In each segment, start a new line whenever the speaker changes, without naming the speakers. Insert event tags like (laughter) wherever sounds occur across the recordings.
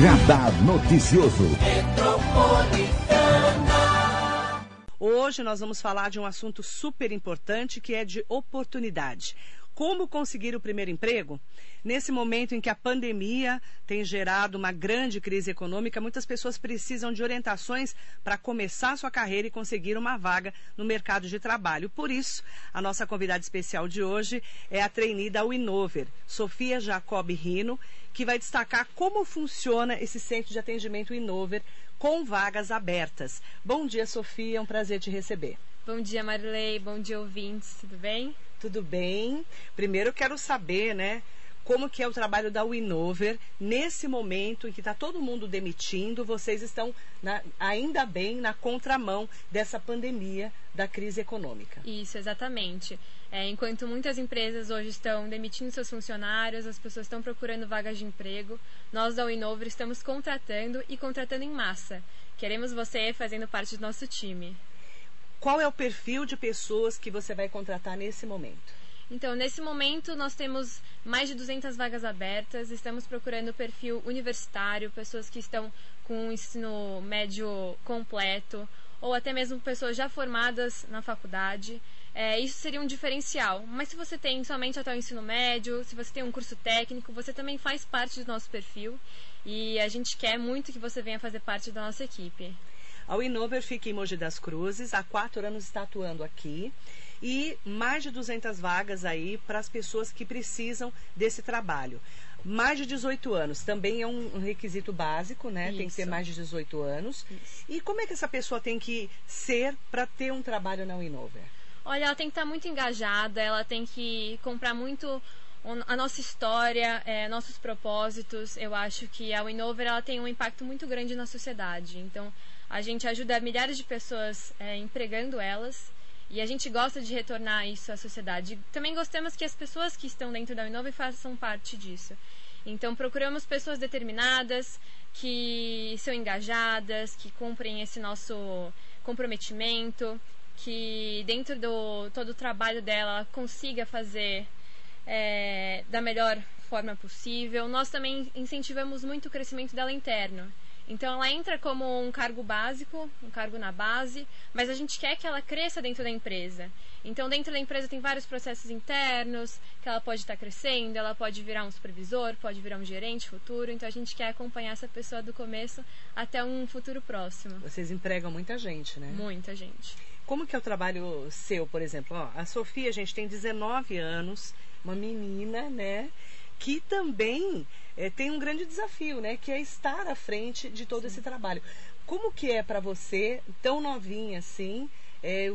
Radar Noticioso.
Hoje nós vamos falar de um assunto super importante que é de oportunidade. Como conseguir o primeiro emprego? Nesse momento em que a pandemia tem gerado uma grande crise econômica, muitas pessoas precisam de orientações para começar sua carreira e conseguir uma vaga no mercado de trabalho. Por isso, a nossa convidada especial de hoje é a trainee da Winover, Sofia Jacob Rino, que vai destacar como funciona esse centro de atendimento Winover com vagas abertas. Bom dia, Sofia, é um prazer te receber.
Bom dia, Marilei. Bom dia, ouvintes. Tudo bem?
Tudo bem? Primeiro eu quero saber, né, como que é o trabalho da Winover nesse momento em que está todo mundo demitindo, vocês estão na, ainda bem na contramão dessa pandemia da crise econômica.
Isso, exatamente. É, enquanto muitas empresas hoje estão demitindo seus funcionários, as pessoas estão procurando vagas de emprego, nós da Winover estamos contratando e contratando em massa. Queremos você fazendo parte do nosso time.
Qual é o perfil de pessoas que você vai contratar nesse momento?
Então, nesse momento, nós temos mais de 200 vagas abertas. Estamos procurando perfil universitário, pessoas que estão com o ensino médio completo, ou até mesmo pessoas já formadas na faculdade. É, isso seria um diferencial. Mas se você tem somente até o ensino médio, se você tem um curso técnico, você também faz parte do nosso perfil. E a gente quer muito que você venha fazer parte da nossa equipe.
A Winover fica em Mogi das Cruzes, há quatro anos está atuando aqui e mais de 200 vagas aí para as pessoas que precisam desse trabalho. Mais de 18 anos também é um requisito básico, né? Isso. Tem que ter mais de 18 anos. Isso. E como é que essa pessoa tem que ser para ter um trabalho na Winover?
Olha, ela tem que estar muito engajada, ela tem que comprar muito a nossa história, é, nossos propósitos. Eu acho que a Winover ela tem um impacto muito grande na sociedade. Então, a gente ajuda milhares de pessoas é, empregando elas e a gente gosta de retornar isso à sociedade. Também gostamos que as pessoas que estão dentro da Inova façam parte disso. Então procuramos pessoas determinadas, que são engajadas, que cumprem esse nosso comprometimento, que dentro do todo o trabalho dela consiga fazer é, da melhor forma possível. Nós também incentivamos muito o crescimento dela interno. Então ela entra como um cargo básico, um cargo na base, mas a gente quer que ela cresça dentro da empresa. Então dentro da empresa tem vários processos internos que ela pode estar crescendo, ela pode virar um supervisor, pode virar um gerente futuro. Então a gente quer acompanhar essa pessoa do começo até um futuro próximo.
Vocês empregam muita gente, né?
Muita gente.
Como que é o trabalho seu, por exemplo? Ó, a Sofia, a gente tem 19 anos, uma menina, né? Que também é, tem um grande desafio, né? Que é estar à frente de todo Sim. esse trabalho. Como que é para você, tão novinha assim, é,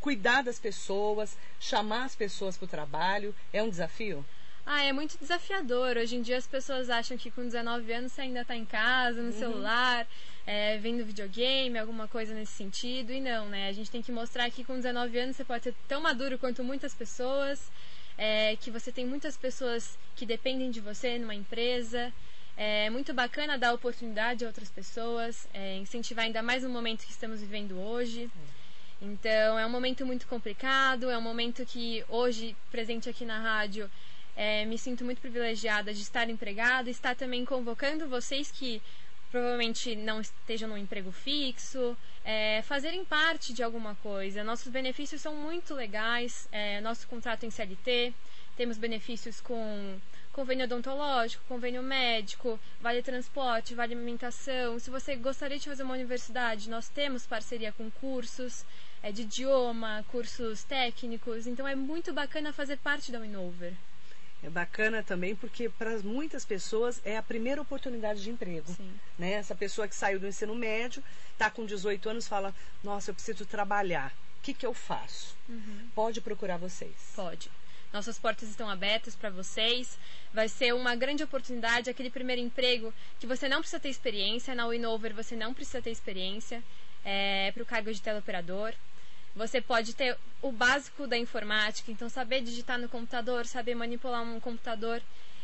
cuidar das pessoas, chamar as pessoas para o trabalho? É um desafio?
Ah, é muito desafiador. Hoje em dia as pessoas acham que com 19 anos você ainda está em casa, no uhum. celular, é, vendo videogame, alguma coisa nesse sentido. E não, né? A gente tem que mostrar que com 19 anos você pode ser tão maduro quanto muitas pessoas é, que você tem muitas pessoas que dependem de você numa empresa. É muito bacana dar oportunidade a outras pessoas, é, incentivar ainda mais no momento que estamos vivendo hoje. Então, é um momento muito complicado, é um momento que hoje, presente aqui na rádio, é, me sinto muito privilegiada de estar empregada, estar também convocando vocês que provavelmente não estejam no emprego fixo, é, fazerem parte de alguma coisa. Nossos benefícios são muito legais, é, nosso contrato em CLT, temos benefícios com convênio odontológico, convênio médico, vale transporte, vale alimentação. Se você gostaria de fazer uma universidade, nós temos parceria com cursos é, de idioma, cursos técnicos, então é muito bacana fazer parte da Winover.
É bacana também porque para muitas pessoas é a primeira oportunidade de emprego. Sim. Né? Essa pessoa que saiu do ensino médio, está com 18 anos, fala: Nossa, eu preciso trabalhar. O que, que eu faço? Uhum. Pode procurar vocês.
Pode. Nossas portas estão abertas para vocês. Vai ser uma grande oportunidade, aquele primeiro emprego que você não precisa ter experiência. Na Winover você não precisa ter experiência é, para o cargo de teleoperador. Você pode ter o básico da informática, então saber digitar no computador, saber manipular um computador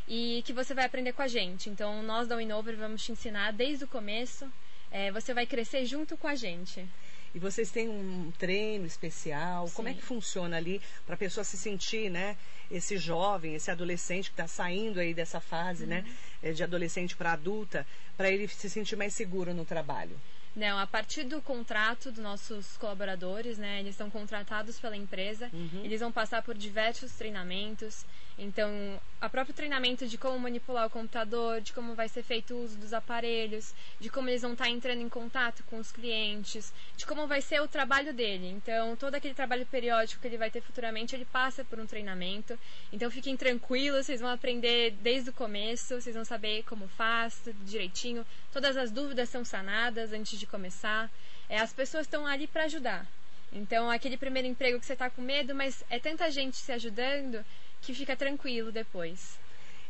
e que você vai aprender com a gente. Então nós da Winover vamos te ensinar desde o começo. É, você vai crescer junto com a gente.
E vocês têm um treino especial? Como é
Sim.
que funciona ali para a pessoa se sentir, né? Esse jovem, esse adolescente que está saindo aí dessa fase, né?
Uhum.
eh, De adolescente para adulta, para ele se sentir mais seguro no trabalho.
Não, a partir do contrato dos nossos colaboradores, né, eles são contratados pela empresa, eles vão passar por diversos treinamentos. Então, a próprio treinamento de como manipular o computador, de como vai ser feito o uso dos aparelhos, de como eles vão estar entrando em contato com os clientes, de como vai ser o trabalho dele. Então, todo aquele trabalho periódico que ele vai ter futuramente, ele passa por um treinamento. Então, fiquem tranquilos, vocês vão aprender desde o começo, vocês vão saber como faz, tudo direitinho. Todas as dúvidas são sanadas antes de começar. É, as pessoas estão ali para ajudar. Então, aquele primeiro emprego que você está com medo, mas é tanta gente se ajudando que fica tranquilo depois.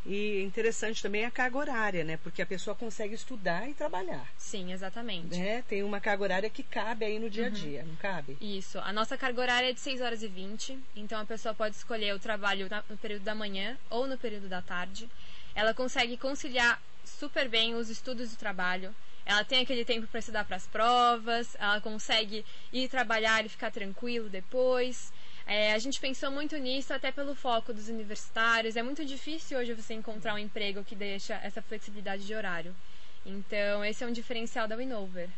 E interessante também a carga horária, né? Porque a pessoa consegue estudar e trabalhar.
Sim, exatamente.
Né? Tem uma carga horária que cabe aí no
Uhum.
dia a dia, não cabe?
Isso. A nossa carga horária é de 6 horas e 20. Então a pessoa pode escolher o trabalho no período da manhã ou no período da tarde. Ela consegue conciliar super bem os estudos e o trabalho. Ela tem aquele tempo para estudar para as provas. Ela consegue ir trabalhar e ficar tranquilo depois. É, a gente pensou muito nisso, até pelo foco dos universitários. É muito difícil hoje você encontrar um emprego que deixa essa flexibilidade de horário. Então, esse é um diferencial da Winover.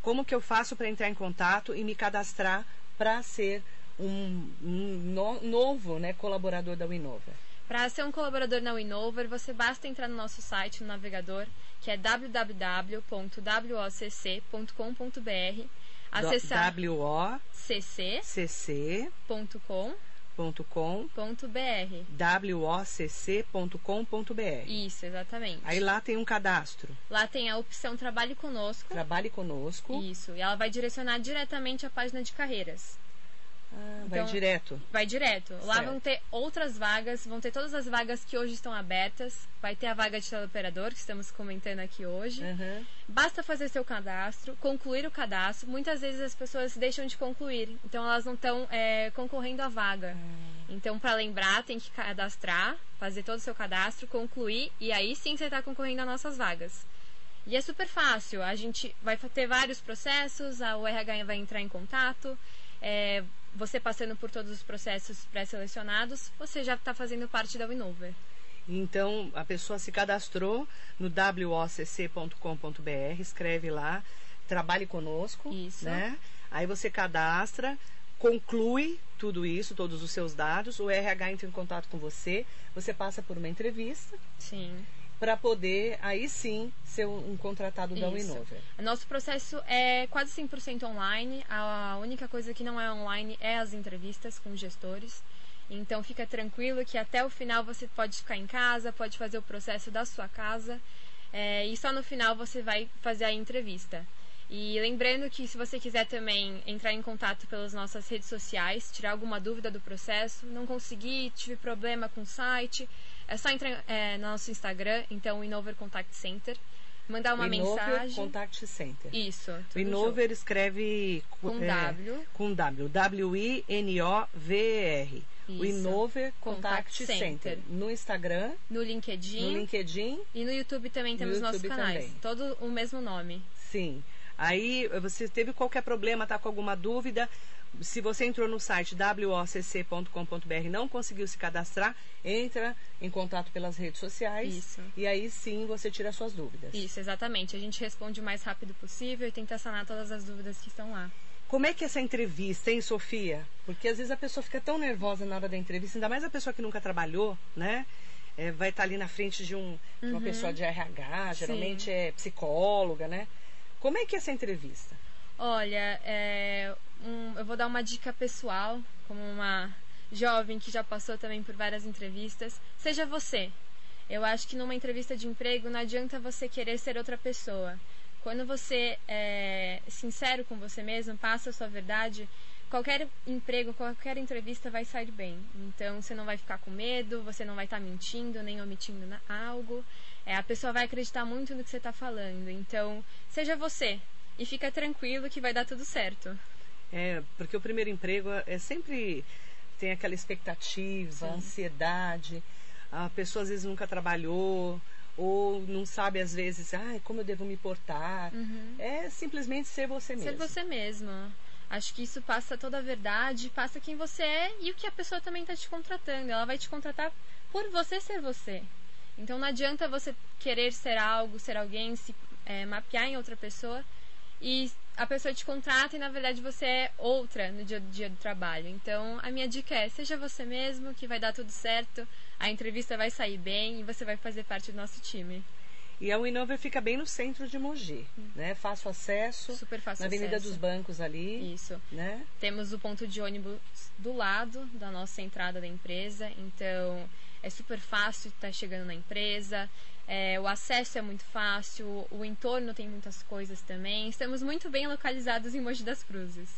Como que eu faço para entrar em contato e me cadastrar para ser um, um no- novo né, colaborador da Winova?
Para ser um colaborador na Winover, você basta entrar no nosso site, no navegador, que é www.wocc.com.br, acessar cc.com.br.
wocc.com.br wocc.com.br
Isso, exatamente.
Aí lá tem um cadastro.
Lá tem a opção Trabalhe Conosco.
Trabalhe conosco.
Isso, e ela vai direcionar diretamente à página de carreiras.
Ah, vai
Então-
direto.
Vai direto. Lá
Certo.
vão ter outras vagas, vão ter todas as vagas que hoje estão abertas. Vai ter a vaga de teleoperador, que estamos comentando aqui hoje.
Aham.
Basta fazer seu cadastro, concluir o cadastro. Muitas vezes as pessoas deixam de concluir, então elas não estão é, concorrendo à vaga. Então, para lembrar, tem que cadastrar, fazer todo o seu cadastro, concluir e aí sim você está concorrendo a nossas vagas. E é super fácil. A gente vai ter vários processos, a URH vai entrar em contato. é, você passando por todos os processos pré-selecionados, você já está fazendo parte da Winover.
Então, a pessoa se cadastrou no wocc.com.br, escreve lá, trabalhe conosco,
Isso.
né? Aí você cadastra, conclui tudo isso, todos os seus dados, o RH entra em contato com você, você passa por uma entrevista
Sim.
Para poder, aí sim, ser um, um contratado da
Isso. Nosso processo é quase 100% online. A única coisa que não é online é as entrevistas com gestores. Então fica tranquilo que até o final você pode ficar em casa, pode fazer o processo da sua casa é, e só no final você vai fazer a entrevista. E lembrando que se você quiser também entrar em contato pelas nossas redes sociais, tirar alguma dúvida do processo, não conseguir, tive problema com o site, é só entrar é, no nosso Instagram, então Inover Contact Center, mandar uma
Winover
mensagem.
Contact Center.
Isso.
O Inover escreve
Com W.
Com W. W-I-N-O-V-E-R. O
Isso.
Inover Contact,
Contact
Center.
Center.
No Instagram,
junto. No LinkedIn.
no LinkedIn,
E no YouTube também temos
No
nossos
YouTube
canais.
também.
Todo o mesmo nome.
sim. Aí, você teve qualquer problema, tá com alguma dúvida, se você entrou no site wocc.com.br e não conseguiu se cadastrar, entra em contato pelas redes sociais.
Isso.
E aí sim você tira suas dúvidas.
Isso, exatamente. A gente responde o mais rápido possível e tenta sanar todas as dúvidas que estão lá.
Como é que é essa entrevista, hein, Sofia? Porque às vezes a pessoa fica tão nervosa na hora da entrevista, ainda mais a pessoa que nunca trabalhou, né? É, vai estar ali na frente de, um, de uma pessoa de RH, geralmente é psicóloga, né? Como é que é essa entrevista?
Olha, é, um- eu vou dar uma dica pessoal, como uma jovem que já passou também por várias entrevistas. Seja você. Eu acho que numa entrevista de emprego não adianta você querer ser outra pessoa. Quando você é sincero com você mesmo, passa a sua verdade, qualquer emprego, qualquer entrevista vai sair bem. Então você não vai ficar com medo, você não vai estar mentindo nem omitindo algo. É, a pessoa vai acreditar muito no que você está falando. Então, seja você e fica tranquilo que vai dar tudo certo.
É, porque o primeiro emprego é sempre tem aquela expectativa,
Sim.
ansiedade. A pessoa às vezes nunca trabalhou ou não sabe às vezes, ai, como eu devo me portar. É simplesmente ser você mesmo.
Ser você mesmo. Acho que isso passa toda a verdade, passa quem você é e o que a pessoa também está te contratando. Ela vai te contratar por você ser você. Então não adianta você querer ser algo, ser alguém, se é, mapear em outra pessoa e a pessoa te contrata e na verdade você é outra no dia, dia do trabalho. Então a minha dica é: seja você mesmo, que vai dar tudo certo, a entrevista vai sair bem e você vai fazer parte do nosso time.
E a Winover fica bem no centro de Mogi, né? Fácil acesso.
Super fácil
Na Avenida
acesso.
dos Bancos ali.
Isso.
Né?
Temos o ponto de ônibus do lado da nossa entrada da empresa, então é super fácil estar chegando na empresa. É, o acesso é muito fácil, o entorno tem muitas coisas também. Estamos muito bem localizados em Mogi das Cruzes.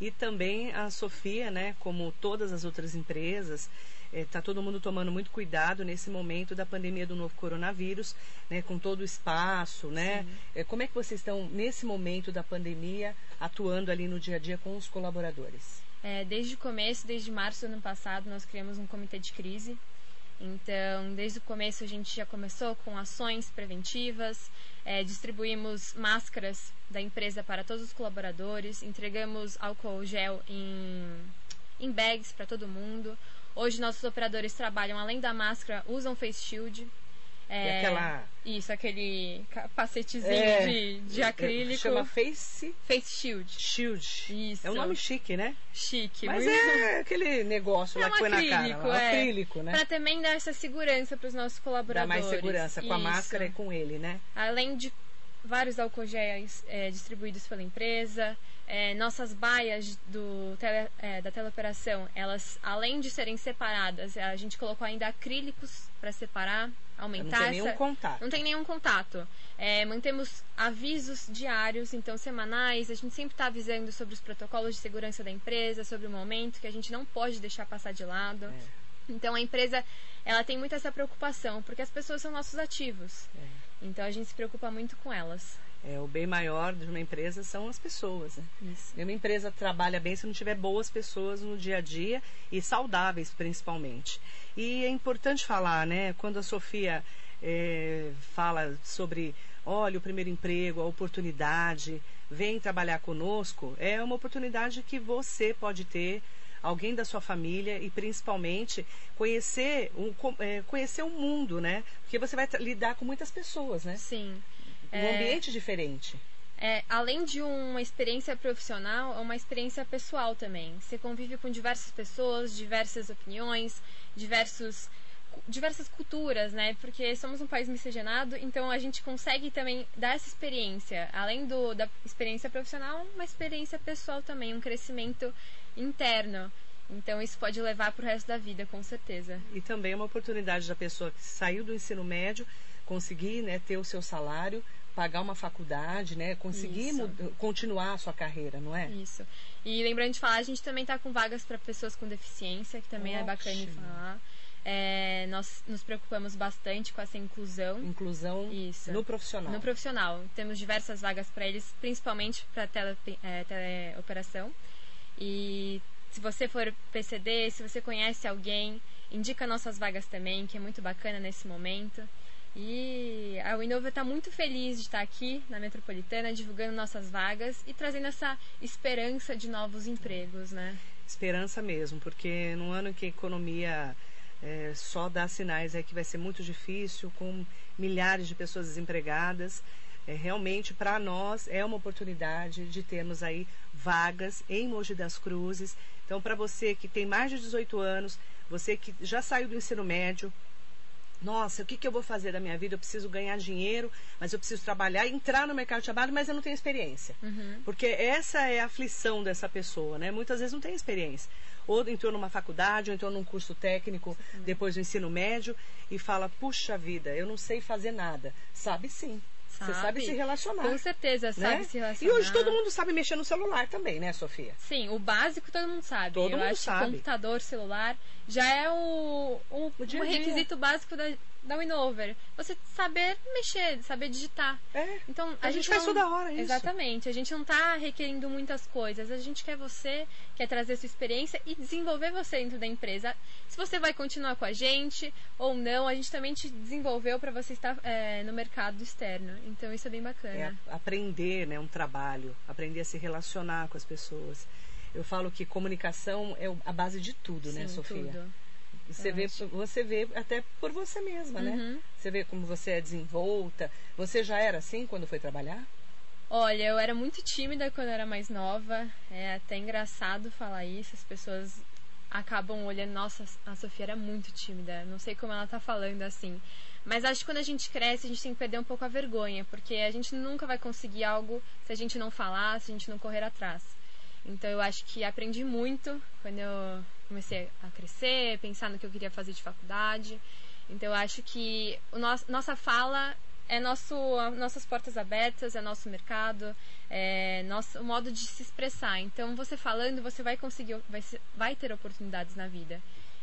E também a Sofia, né, como todas as outras empresas, está todo mundo tomando muito cuidado nesse momento da pandemia do novo coronavírus, né, com todo o espaço, né? É, como é que vocês estão nesse momento da pandemia atuando ali no dia a dia com os colaboradores?
É, desde o começo, desde março do ano passado, nós criamos um comitê de crise. Então, desde o começo a gente já começou com ações preventivas, é, distribuímos máscaras da empresa para todos os colaboradores, entregamos álcool gel em, em bags para todo mundo. Hoje nossos operadores trabalham além da máscara, usam face shield.
É, aquela...
Isso, aquele capacetezinho
É,
de, de acrílico.
Chama Face
Face shield.
Shield.
Isso.
É um nome chique, né?
Chique.
Mas
muito-
é aquele negócio
É
lá
um
que põe na cara.
acrílico, é.
acrílico, né?
Para também dar essa segurança para os nossos colaboradores.
mais segurança com a
Isso.
máscara e com ele, né?
Além de vários álcool géis é, distribuídos pela empresa, é, nossas baias do tele- é, da teleoperação, elas, além de serem separadas, a gente colocou ainda acrílicos para separar,
Não
aumentar
tem nenhum contato.
Não tem nenhum contato. É, mantemos avisos diários, então semanais. A gente sempre está avisando sobre os protocolos de segurança da empresa, sobre o momento que a gente não pode deixar passar de lado.
É.
Então a empresa ela tem muito essa preocupação, porque as pessoas são nossos ativos. Então a gente se preocupa muito com elas.
É, o bem maior de uma empresa são as pessoas, né?
Isso.
Nenhuma empresa trabalha bem se não tiver boas pessoas no dia a dia e saudáveis, principalmente. E é importante falar, né? Quando a Sofia é, fala sobre, olha, o primeiro emprego, a oportunidade, vem trabalhar conosco, é uma oportunidade que você pode ter, alguém da sua família e principalmente conhecer um, é, conhecer o mundo, né? Porque você vai lidar com muitas pessoas, né?
Sim.
Um
É,
ambiente diferente.
é, além de uma experiência profissional, é uma experiência pessoal também. Você convive com diversas pessoas, diversas opiniões, diversos diversas culturas, né? Porque somos um país miscigenado, então a gente consegue também dar essa experiência, além do, da experiência profissional, uma experiência pessoal também, um crescimento interno. Então isso pode levar para o resto da vida, com certeza.
E também é uma oportunidade da pessoa que saiu do ensino médio conseguir né, ter o seu salário, pagar uma faculdade, né, conseguir continuar a sua carreira, não é?
Isso. E lembrando de falar, a gente também está com vagas para pessoas com deficiência, que também é bacana de
Ótimo.
falar. É, nós nos preocupamos bastante com essa inclusão
Inclusão
Isso.
no profissional.
no profissional. Temos diversas vagas para eles, principalmente para tele, é, teleoperação. E se você for PCD, se você conhece alguém, indica nossas vagas também, que é muito bacana nesse momento. E a Winova está muito feliz de estar aqui na Metropolitana, divulgando nossas vagas e trazendo essa esperança de novos empregos, né?
Esperança mesmo, porque num ano em que a economia é, só dá sinais é que vai ser muito difícil, com milhares de pessoas desempregadas. É, realmente, para nós, é uma oportunidade de termos aí vagas em Mogi das Cruzes. Então, para você que tem mais de 18 anos, você que já saiu do ensino médio, nossa, o que, que eu vou fazer da minha vida? Eu preciso ganhar dinheiro, mas eu preciso trabalhar, entrar no mercado de trabalho, mas eu não tenho experiência. Porque essa é a aflição dessa pessoa, né? Muitas vezes não tem experiência. Ou entrou numa faculdade, ou entrou num curso técnico, depois do ensino médio, e fala, puxa vida, eu não sei fazer nada. Sabe sim. Você sabe se relacionar.
Com certeza,
né?
sabe se relacionar.
E hoje todo mundo sabe mexer no celular também, né, Sofia?
Sim, o básico todo mundo sabe.
Todo
Eu
mundo sabe.
computador, celular já é o, o,
O
requisito básico da, da Winover? Você saber mexer, saber digitar.
É.
Então,
A gente faz
não...
toda hora isso.
Exatamente. A gente não está requerendo muitas coisas. A gente quer você, quer trazer sua experiência e desenvolver você dentro da empresa. Se você vai continuar com a gente ou não, a gente também te desenvolveu para você estar é, no mercado externo. Então, isso é bem bacana.
É a- aprender, né, um trabalho, aprender a se relacionar com as pessoas. Eu falo que comunicação é a base de tudo, né,
Sim,
Sofia?
tudo.
Você vê, você vê até por você mesma, né?
Uhum.
Você vê como você é desenvolta. Você já era assim quando foi trabalhar?
Olha, eu era muito tímida quando era mais nova. É até engraçado falar isso. As pessoas acabam olhando, nossa, a Sofia era muito tímida. Não sei como ela tá falando assim. Mas acho que quando a gente cresce, a gente tem que perder um pouco a vergonha, porque a gente nunca vai conseguir algo se a gente não falar, se a gente não correr atrás. Então eu acho que aprendi muito quando eu comecei a crescer, pensar no que eu queria fazer de faculdade. Então eu acho que o nosso, nossa fala é nosso, nossas portas abertas, é nosso mercado, é nosso modo de se expressar. Então você falando, você vai conseguir, vai, vai ter oportunidades na vida.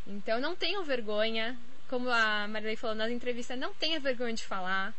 Então não tenham vergonha, como a Marilei falou nas entrevistas, não tenha vergonha de falar.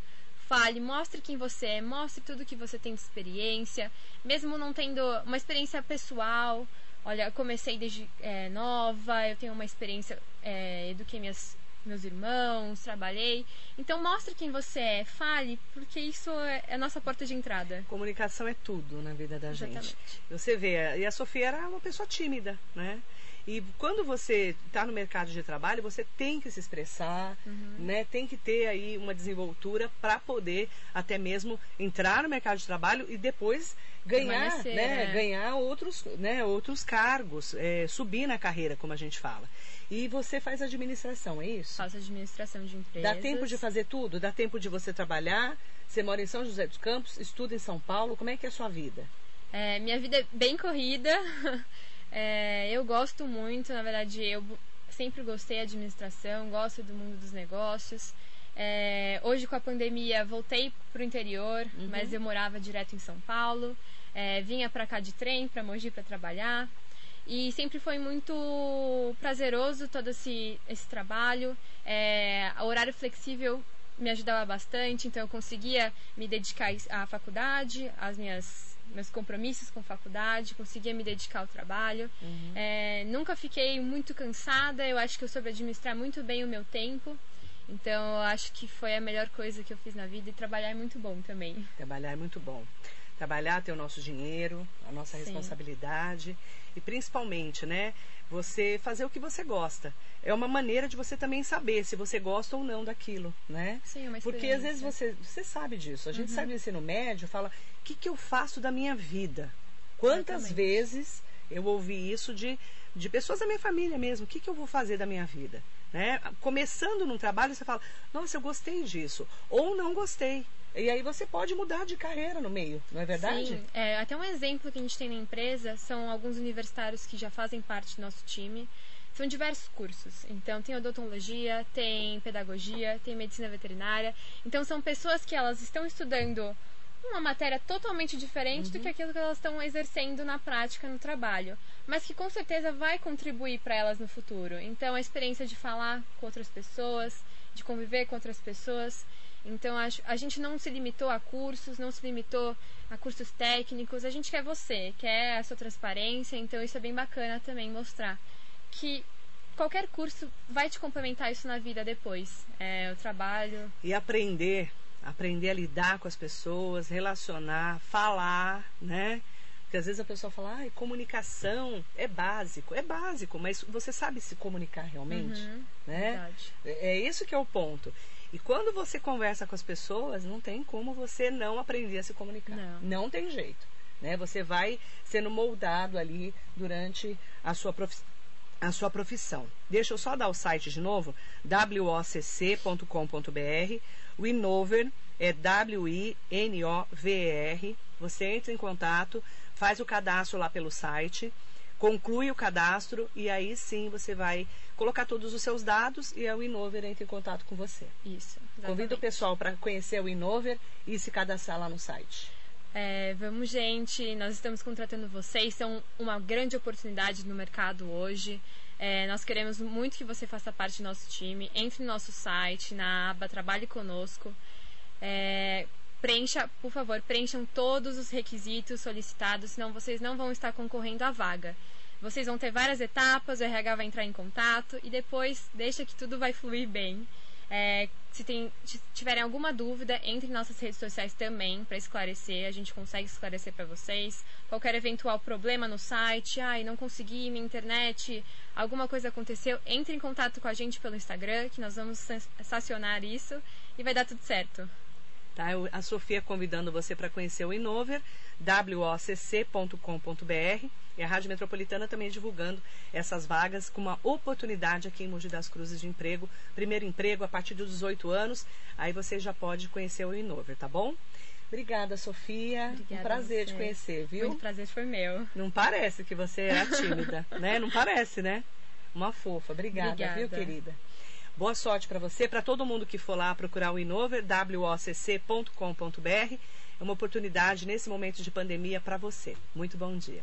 Fale, mostre quem você é, mostre tudo que você tem de experiência, mesmo não tendo uma experiência pessoal. Olha, eu comecei desde é, nova, eu tenho uma experiência, é, eduquei minhas, meus irmãos, trabalhei. Então mostre quem você é, fale, porque isso é é a nossa porta de entrada.
Comunicação é tudo na vida da gente.
Exatamente.
Você vê, e a Sofia era uma pessoa tímida, né? E quando você está no mercado de trabalho, você tem que se expressar,
Uhum.
né? Tem que ter aí uma desenvoltura para poder até mesmo entrar no mercado de trabalho e depois ganhar, né?
né?
Ganhar outros, né? Outros cargos, é, subir na carreira, como a gente fala. E você faz administração, é isso?
Faço administração de empresas.
Dá tempo de fazer tudo? Dá tempo de você trabalhar? Você mora em São José dos Campos, estuda em São Paulo. Como é que é a sua vida?
É, minha vida é bem corrida. (laughs) É, eu gosto muito, na verdade, eu sempre gostei de administração, gosto do mundo dos negócios. É, hoje, com a pandemia, voltei para o interior, mas eu morava direto em São Paulo. É, vinha para cá de trem, para Mogi, para trabalhar. E sempre foi muito prazeroso todo esse, esse trabalho. É, o horário flexível me ajudava bastante, então eu conseguia me dedicar à faculdade, às minhas meus compromissos com a faculdade, conseguia me dedicar ao trabalho. É, nunca fiquei muito cansada, eu acho que eu soube administrar muito bem o meu tempo. Então eu acho que foi a melhor coisa que eu fiz na vida e trabalhar é muito bom também.
Trabalhar é muito bom. Trabalhar, ter o nosso dinheiro, a nossa
Sim.
responsabilidade e principalmente, né, você fazer o que você gosta. É uma maneira de você também saber se você gosta ou não daquilo, né?
Sim, é uma
Porque às vezes você, você sabe disso. A gente
Uhum.
sabe no ensino médio, fala, o que, que eu faço da minha vida? Quantas
Exatamente.
vezes eu ouvi isso de, de pessoas da minha família mesmo, o que, que eu vou fazer da minha vida? Né? Começando num trabalho, você fala, nossa, eu gostei disso. Ou não gostei. E aí você pode mudar de carreira no meio, não é verdade?
Sim, é, até um exemplo que a gente tem na empresa são alguns universitários que já fazem parte do nosso time. São diversos cursos. Então, tem odontologia, tem pedagogia, tem medicina veterinária. Então, são pessoas que elas estão estudando uma matéria totalmente diferente do que aquilo que elas estão exercendo na prática no trabalho, mas que com certeza vai contribuir para elas no futuro. Então, a experiência de falar com outras pessoas, de conviver com outras pessoas. Então, acho, a gente não se limitou a cursos, não se limitou a cursos técnicos. A gente quer você, quer a sua transparência. Então, isso é bem bacana também mostrar que qualquer curso vai te complementar isso na vida depois. É, o trabalho.
E aprender, aprender a lidar com as pessoas, relacionar, falar, né? Porque às vezes a pessoa fala, ai, comunicação é básico. É básico, mas você sabe se comunicar realmente,
Uhum,
né?
Verdade.
É é isso que é o ponto. E quando você conversa com as pessoas, não tem como você não aprender a se comunicar.
Não.
tem jeito. Né? Você vai sendo moldado ali durante a sua, profi- a sua profissão. Deixa eu só dar o site de novo, wocc.com.br. O Inover é W-I-N-O-V-E-R. Você entra em contato, faz o cadastro lá pelo site, conclui o cadastro e aí sim você vai colocar todos os seus dados e a Inover entra em contato com você.
Isso.
Convido o
exatamente.
pessoal para conhecer o Inover e se cadastrar lá no site.
É, vamos, gente. Nós estamos contratando vocês. São uma grande oportunidade no mercado hoje. É, nós queremos muito que você faça parte do nosso time. Entre no nosso site, na aba Trabalhe Conosco. É, preencha, por favor, preencham todos os requisitos solicitados, senão vocês não vão estar concorrendo à vaga. Vocês vão ter várias etapas, o RH vai entrar em contato e depois deixa que tudo vai fluir bem. É, se tem, tiverem alguma dúvida, entre em nossas redes sociais também para esclarecer. A gente consegue esclarecer para vocês. Qualquer eventual problema no site, ai, não consegui, minha internet, alguma coisa aconteceu, entre em contato com a gente pelo Instagram, que nós vamos sancionar isso e vai dar tudo certo.
Tá? A Sofia convidando você para conhecer o Inover, wocc.com.br e a Rádio Metropolitana também divulgando essas vagas com uma oportunidade aqui em Mogi das Cruzes de emprego. Primeiro emprego a partir dos 18 anos, aí você já pode conhecer o Inover, tá bom? Obrigada, Sofia. Obrigada um prazer te conhecer, viu?
Muito prazer foi meu.
Não parece que você era tímida, (laughs) né? Não parece, né? Uma fofa. Obrigada, Obrigada. viu, querida? Boa sorte para você, para todo mundo que for lá procurar o Inover, wocc.com.br. É uma oportunidade nesse momento de pandemia para você. Muito bom dia.